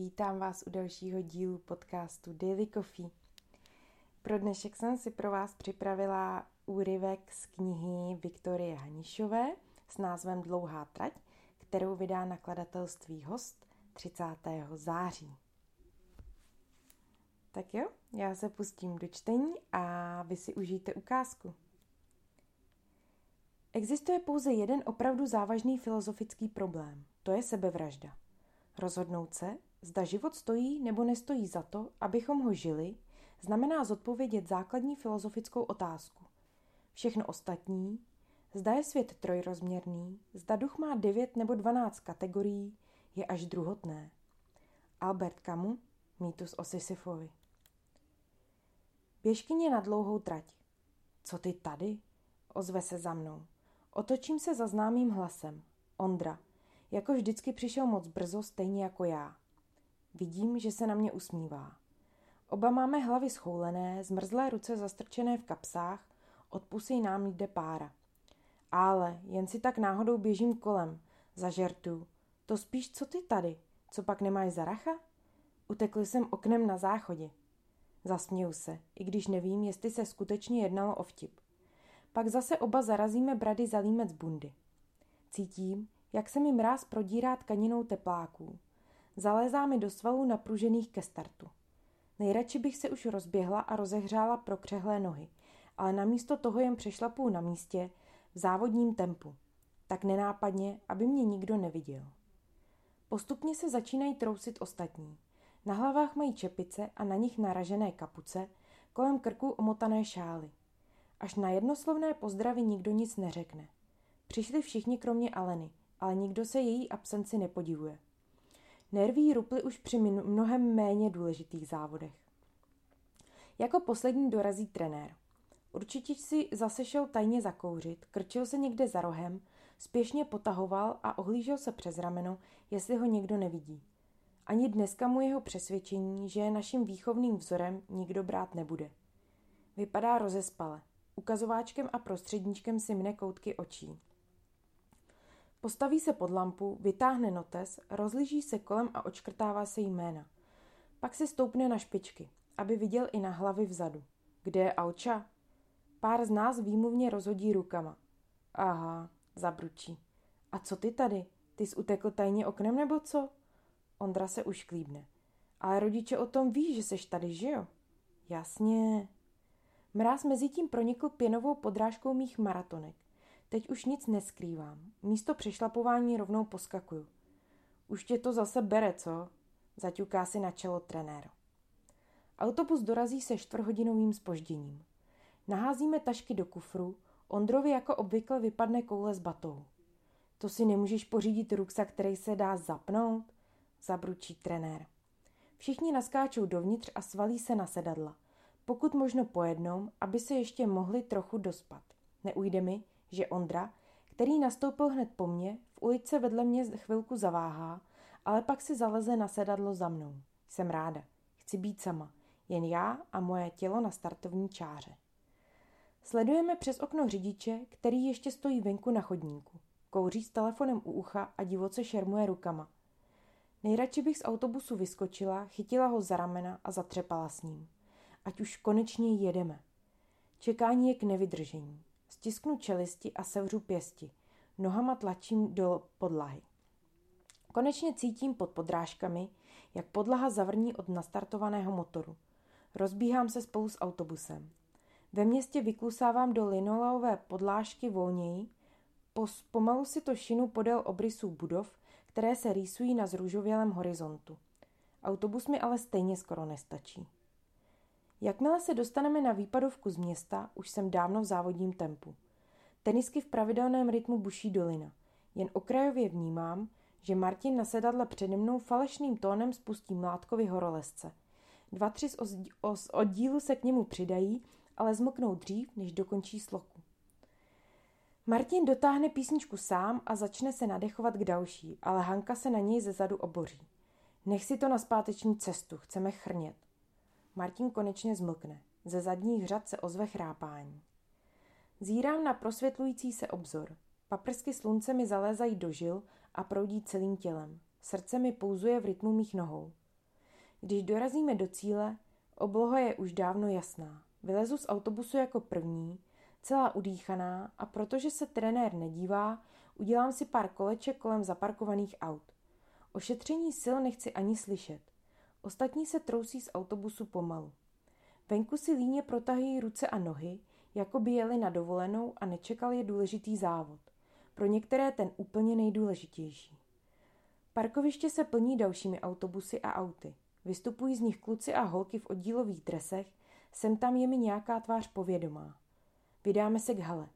vítám vás u dalšího dílu podcastu Daily Coffee. Pro dnešek jsem si pro vás připravila úryvek z knihy Viktorie Hanišové s názvem Dlouhá trať, kterou vydá nakladatelství Host 30. září. Tak jo, já se pustím do čtení a vy si užijte ukázku. Existuje pouze jeden opravdu závažný filozofický problém. To je sebevražda. Rozhodnout se, zda život stojí nebo nestojí za to, abychom ho žili, znamená zodpovědět základní filozofickou otázku. Všechno ostatní, zda je svět trojrozměrný, zda duch má devět nebo dvanáct kategorií, je až druhotné. Albert Camus, mýtus o Sisyfovi. Běžkyně na dlouhou trať. Co ty tady? Ozve se za mnou. Otočím se za známým hlasem. Ondra. Jako vždycky přišel moc brzo, stejně jako já. Vidím, že se na mě usmívá. Oba máme hlavy schoulené, zmrzlé ruce zastrčené v kapsách, od pusy nám jde pára. Ale jen si tak náhodou běžím kolem, zažertu. To spíš co ty tady, co pak nemáš zaracha? Utekl jsem oknem na záchodě. Zasměju se, i když nevím, jestli se skutečně jednalo o vtip. Pak zase oba zarazíme brady za límec bundy. Cítím, jak se mi mráz prodírá tkaninou tepláků. Zalézá mi do svalů napružených ke startu. Nejradši bych se už rozběhla a rozehřála pro křehlé nohy, ale namísto toho jen přešlapu na místě v závodním tempu. Tak nenápadně, aby mě nikdo neviděl. Postupně se začínají trousit ostatní. Na hlavách mají čepice a na nich naražené kapuce, kolem krku omotané šály. Až na jednoslovné pozdravy nikdo nic neřekne. Přišli všichni kromě Aleny, ale nikdo se její absenci nepodivuje. Nerví ruply už při mnohem méně důležitých závodech. Jako poslední dorazí trenér. Určitě si zase šel tajně zakouřit, krčil se někde za rohem, spěšně potahoval a ohlížel se přes rameno, jestli ho někdo nevidí. Ani dneska mu jeho přesvědčení, že je naším výchovným vzorem, nikdo brát nebude. Vypadá rozespale. Ukazováčkem a prostředníčkem si mne koutky očí. Postaví se pod lampu, vytáhne notes, rozlíží se kolem a očkrtává se jména. Pak si stoupne na špičky, aby viděl i na hlavy vzadu. Kde je Alča? Pár z nás výmluvně rozhodí rukama. Aha, zabručí. A co ty tady? Ty jsi utekl tajně oknem nebo co? Ondra se už klíbne. Ale rodiče o tom ví, že seš tady, že jo? Jasně. Mráz mezi tím pronikl pěnovou podrážkou mých maratonek. Teď už nic neskrývám. Místo přešlapování rovnou poskakuju. Už tě to zase bere, co? Zaťuká si na čelo trenér. Autobus dorazí se čtvrhodinovým spožděním. Naházíme tašky do kufru, Ondrovi jako obvykle vypadne koule z batou. To si nemůžeš pořídit ruksa, který se dá zapnout? Zabručí trenér. Všichni naskáčou dovnitř a svalí se na sedadla. Pokud možno po jednom, aby se ještě mohli trochu dospat. Neujde mi, že Ondra, který nastoupil hned po mně, v ulici vedle mě chvilku zaváhá, ale pak si zaleze na sedadlo za mnou. Jsem ráda. Chci být sama. Jen já a moje tělo na startovní čáře. Sledujeme přes okno řidiče, který ještě stojí venku na chodníku. Kouří s telefonem u ucha a divoce šermuje rukama. Nejradši bych z autobusu vyskočila, chytila ho za ramena a zatřepala s ním. Ať už konečně jedeme. Čekání je k nevydržení. Stisknu čelisti a sevřu pěsti. Nohama tlačím do podlahy. Konečně cítím pod podrážkami, jak podlaha zavrní od nastartovaného motoru. Rozbíhám se spolu s autobusem. Ve městě vyklusávám do linoleové podlážky volněji, pomalu si to šinu podél obrysů budov, které se rýsují na zružovělém horizontu. Autobus mi ale stejně skoro nestačí. Jakmile se dostaneme na výpadovku z města, už jsem dávno v závodním tempu. Tenisky v pravidelném rytmu buší dolina. Jen okrajově vnímám, že Martin na sedadle přede mnou falešným tónem spustí mlátkovi horolezce. Dva, tři z oddílu se k němu přidají, ale zmoknou dřív, než dokončí sloku. Martin dotáhne písničku sám a začne se nadechovat k další, ale Hanka se na něj ze zadu oboří. Nech si to na zpáteční cestu, chceme chrnět. Martin konečně zmlkne. Ze zadních řad se ozve chrápání. Zírám na prosvětlující se obzor. Paprsky slunce mi zalézají do žil a proudí celým tělem. Srdce mi pouzuje v rytmu mých nohou. Když dorazíme do cíle, obloha je už dávno jasná. Vylezu z autobusu jako první, celá udýchaná a protože se trenér nedívá, udělám si pár koleček kolem zaparkovaných aut. O šetření sil nechci ani slyšet. Ostatní se trousí z autobusu pomalu. Venku si líně protahují ruce a nohy, jako by jeli na dovolenou a nečekal je důležitý závod. Pro některé ten úplně nejdůležitější. Parkoviště se plní dalšími autobusy a auty. Vystupují z nich kluci a holky v oddílových dresech, sem tam je mi nějaká tvář povědomá. Vydáme se k hale.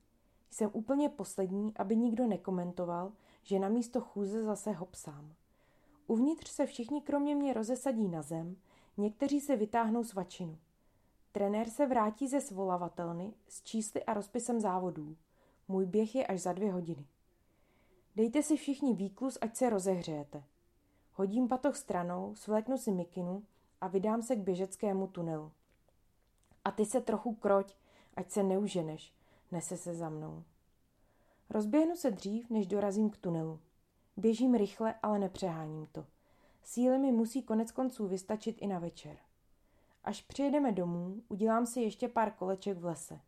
Jsem úplně poslední, aby nikdo nekomentoval, že na místo chůze zase hopsám. Uvnitř se všichni kromě mě rozesadí na zem, někteří se vytáhnou svačinu. Trenér se vrátí ze svolavatelny s čísly a rozpisem závodů. Můj běh je až za dvě hodiny. Dejte si všichni výklus, ať se rozehřejete. Hodím patoch stranou, svléknu si mikinu a vydám se k běžeckému tunelu. A ty se trochu kroť, ať se neuženeš, nese se za mnou. Rozběhnu se dřív, než dorazím k tunelu. Běžím rychle, ale nepřeháním to. Síly mi musí konec konců vystačit i na večer. Až přijedeme domů, udělám si ještě pár koleček v lese.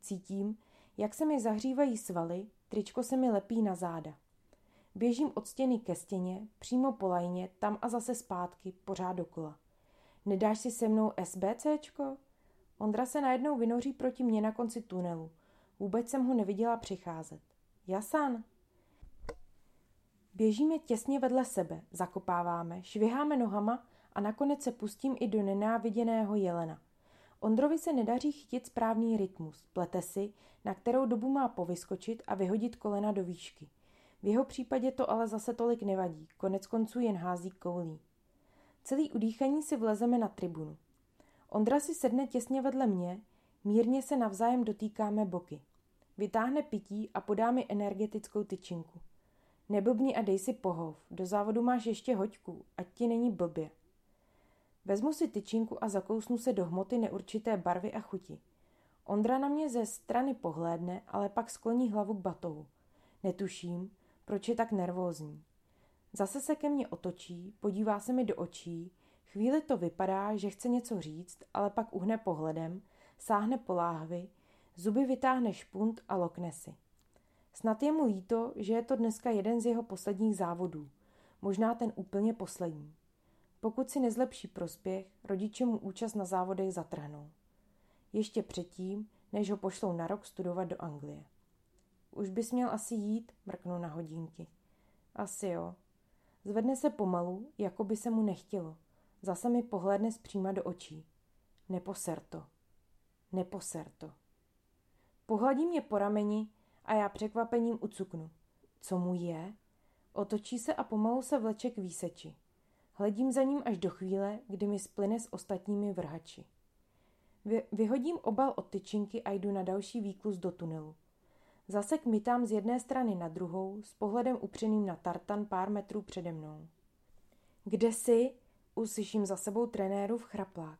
Cítím, jak se mi zahřívají svaly, tričko se mi lepí na záda. Běžím od stěny ke stěně, přímo po lajně, tam a zase zpátky, pořád dokola. Nedáš si se mnou SBCčko? Ondra se najednou vynoří proti mně na konci tunelu. Vůbec jsem ho neviděla přicházet. Jasan! Běžíme těsně vedle sebe, zakopáváme, šviháme nohama a nakonec se pustím i do nenáviděného jelena. Ondrovi se nedaří chytit správný rytmus, plete si, na kterou dobu má povyskočit a vyhodit kolena do výšky. V jeho případě to ale zase tolik nevadí, konec konců jen hází koulí. Celý udýchaní si vlezeme na tribunu. Ondra si sedne těsně vedle mě, mírně se navzájem dotýkáme boky. Vytáhne pití a podá mi energetickou tyčinku. Neblbni a dej si pohov, do závodu máš ještě hoďku, ať ti není blbě. Vezmu si tyčinku a zakousnu se do hmoty neurčité barvy a chuti. Ondra na mě ze strany pohlédne, ale pak skloní hlavu k batohu. Netuším, proč je tak nervózní. Zase se ke mně otočí, podívá se mi do očí, chvíli to vypadá, že chce něco říct, ale pak uhne pohledem, sáhne po láhvi, zuby vytáhne špunt a lokne si. Snad je mu líto, že je to dneska jeden z jeho posledních závodů, možná ten úplně poslední. Pokud si nezlepší prospěch, rodiče mu účast na závodech zatrhnou. Ještě předtím, než ho pošlou na rok studovat do Anglie. Už bys měl asi jít, mrknu na hodinky. Asi jo. Zvedne se pomalu, jako by se mu nechtělo. Zase mi pohlédne zpříma do očí. Neposer to. Neposer to. Pohladí mě po rameni a já překvapením ucuknu. Co mu je? Otočí se a pomalu se vleče k výseči. Hledím za ním až do chvíle, kdy mi splyne s ostatními vrhači. Vy, vyhodím obal od tyčinky a jdu na další výklus do tunelu. Zase kmitám z jedné strany na druhou, s pohledem upřeným na tartan pár metrů přede mnou. Kde jsi? Uslyším za sebou trenéru v chraplák.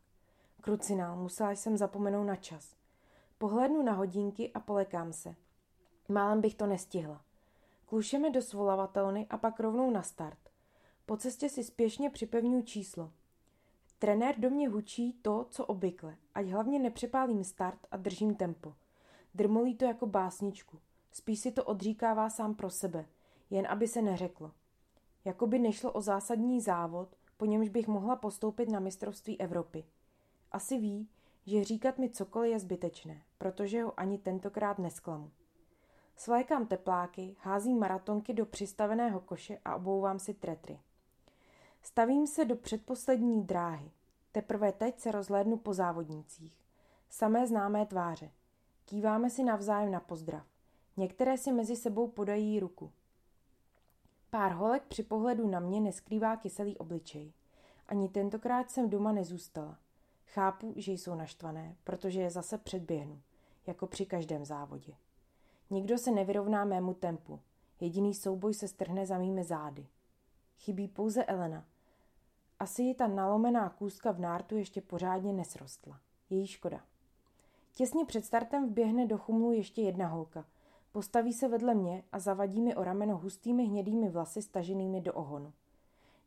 Krucinál, musela jsem zapomenout na čas. Pohlednu na hodinky a polekám se. Málem bych to nestihla. Klušeme do svolavatelny a pak rovnou na start. Po cestě si spěšně připevňuji číslo. Trenér do mě hučí to, co obvykle, ať hlavně nepřepálím start a držím tempo. Drmolí to jako básničku. Spíš si to odříkává sám pro sebe, jen aby se neřeklo. Jakoby nešlo o zásadní závod, po němž bych mohla postoupit na mistrovství Evropy. Asi ví, že říkat mi cokoliv je zbytečné, protože ho ani tentokrát nesklamu. Svlékám tepláky, házím maratonky do přistaveného koše a obouvám si tretry. Stavím se do předposlední dráhy. Teprve teď se rozhlédnu po závodnících. Samé známé tváře. Kýváme si navzájem na pozdrav. Některé si mezi sebou podají ruku. Pár holek při pohledu na mě neskrývá kyselý obličej. Ani tentokrát jsem doma nezůstala. Chápu, že jsou naštvané, protože je zase předběhnu, jako při každém závodě. Nikdo se nevyrovná mému tempu. Jediný souboj se strhne za mými zády. Chybí pouze Elena. Asi ji ta nalomená kůzka v nártu ještě pořádně nesrostla. Její škoda. Těsně před startem vběhne do chumlu ještě jedna holka. Postaví se vedle mě a zavadí mi o rameno hustými hnědými vlasy staženými do ohonu.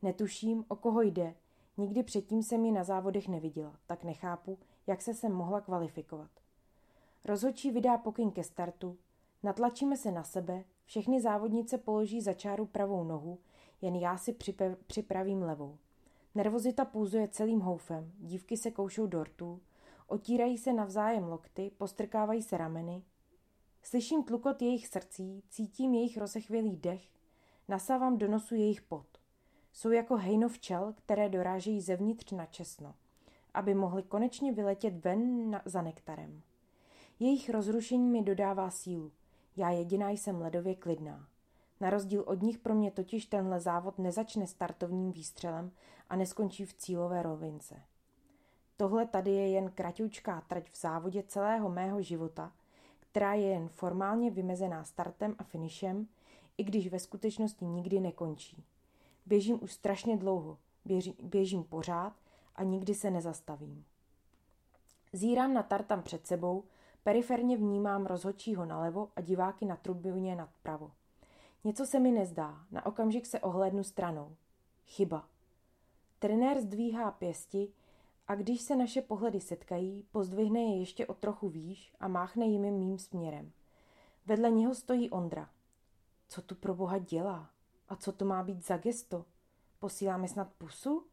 Netuším, o koho jde, Nikdy předtím jsem ji na závodech neviděla, tak nechápu, jak se sem mohla kvalifikovat. Rozhodčí vydá pokyn ke startu, natlačíme se na sebe, všechny závodnice položí za čáru pravou nohu, jen já si připravím levou. Nervozita půzuje celým houfem, dívky se koušou dortů, otírají se navzájem lokty, postrkávají se rameny. Slyším tlukot jejich srdcí, cítím jejich rozechvělý dech, nasávám do nosu jejich pot. Jsou jako hejno včel, které dorážejí zevnitř na česno, aby mohly konečně vyletět ven na, za nektarem. Jejich rozrušení mi dodává sílu. Já jediná jsem ledově klidná. Na rozdíl od nich pro mě totiž tenhle závod nezačne startovním výstřelem a neskončí v cílové rovince. Tohle tady je jen kratučká trať v závodě celého mého života, která je jen formálně vymezená startem a finišem, i když ve skutečnosti nikdy nekončí. Běžím už strašně dlouho, běží, běžím pořád a nikdy se nezastavím. Zírám na tartam před sebou, periferně vnímám rozhodčího nalevo a diváky na trubině nadpravo. Něco se mi nezdá, na okamžik se ohlédnu stranou. Chyba. Trenér zdvíhá pěsti a když se naše pohledy setkají, pozdvihne je ještě o trochu výš a máchne jimi mým směrem. Vedle něho stojí Ondra. Co tu pro boha dělá? A co to má být za gesto? Posíláme snad pusu?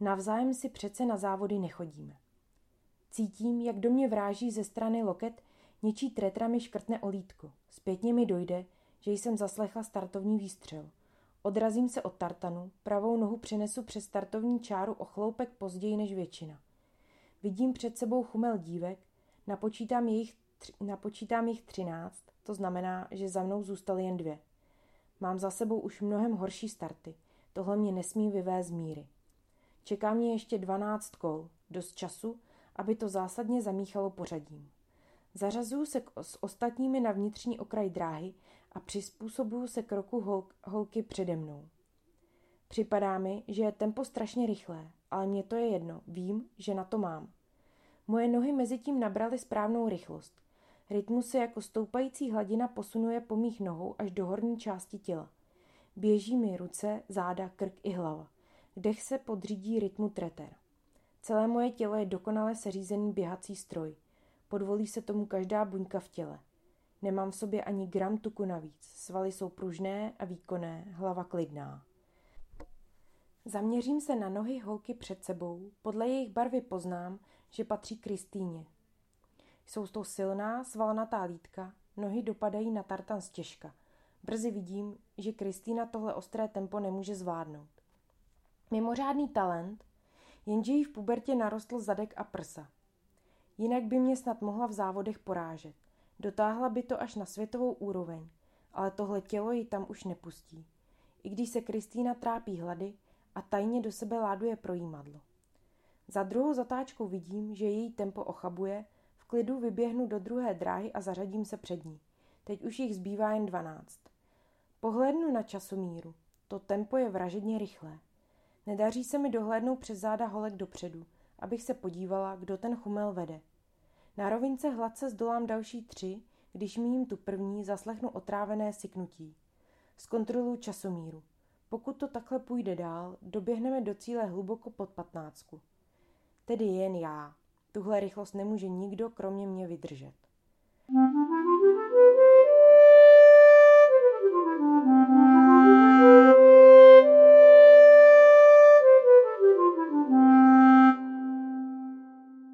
Navzájem si přece na závody nechodíme. Cítím, jak do mě vráží ze strany loket, něčí tretra mi škrtne olítko. Zpětně mi dojde, že jsem zaslechla startovní výstřel. Odrazím se od tartanu, pravou nohu přenesu přes startovní čáru o chloupek později než většina. Vidím před sebou chumel dívek, napočítám jich, tři, napočítám jich třináct, to znamená, že za mnou zůstaly jen dvě. Mám za sebou už mnohem horší starty. Tohle mě nesmí vyvést z míry. Čeká mě ještě 12 kol, dost času, aby to zásadně zamíchalo pořadím. Zařazuju se s ostatními na vnitřní okraj dráhy a přizpůsobuju se kroku hol, holky přede mnou. Připadá mi, že je tempo strašně rychlé, ale mně to je jedno, vím, že na to mám. Moje nohy mezi tím nabraly správnou rychlost. Rytmus se jako stoupající hladina posunuje po mých nohou až do horní části těla. Běží mi ruce, záda, krk i hlava. Dech se podřídí rytmu treter. Celé moje tělo je dokonale seřízený běhací stroj. Podvolí se tomu každá buňka v těle. Nemám v sobě ani gram tuku navíc. Svaly jsou pružné a výkonné, hlava klidná. Zaměřím se na nohy holky před sebou. Podle jejich barvy poznám, že patří Kristýně. Jsou to silná, svalnatá lítka, nohy dopadají na tartan stěžka. Brzy vidím, že Kristýna tohle ostré tempo nemůže zvládnout. Mimořádný talent, jenže jí v pubertě narostl zadek a prsa. Jinak by mě snad mohla v závodech porážet. Dotáhla by to až na světovou úroveň, ale tohle tělo ji tam už nepustí. I když se Kristýna trápí hlady a tajně do sebe láduje projímadlo. Za druhou zatáčkou vidím, že její tempo ochabuje, v klidu vyběhnu do druhé dráhy a zařadím se před ní. Teď už jich zbývá jen dvanáct. Pohlednu na časomíru. To tempo je vražedně rychlé. Nedaří se mi dohlédnout přes záda holek dopředu, abych se podívala, kdo ten chumel vede. Na rovince hladce zdolám další tři, když mím tu první, zaslechnu otrávené syknutí. Zkontroluji časomíru. Pokud to takhle půjde dál, doběhneme do cíle hluboko pod patnáctku. Tedy jen já. Tuhle rychlost nemůže nikdo kromě mě vydržet.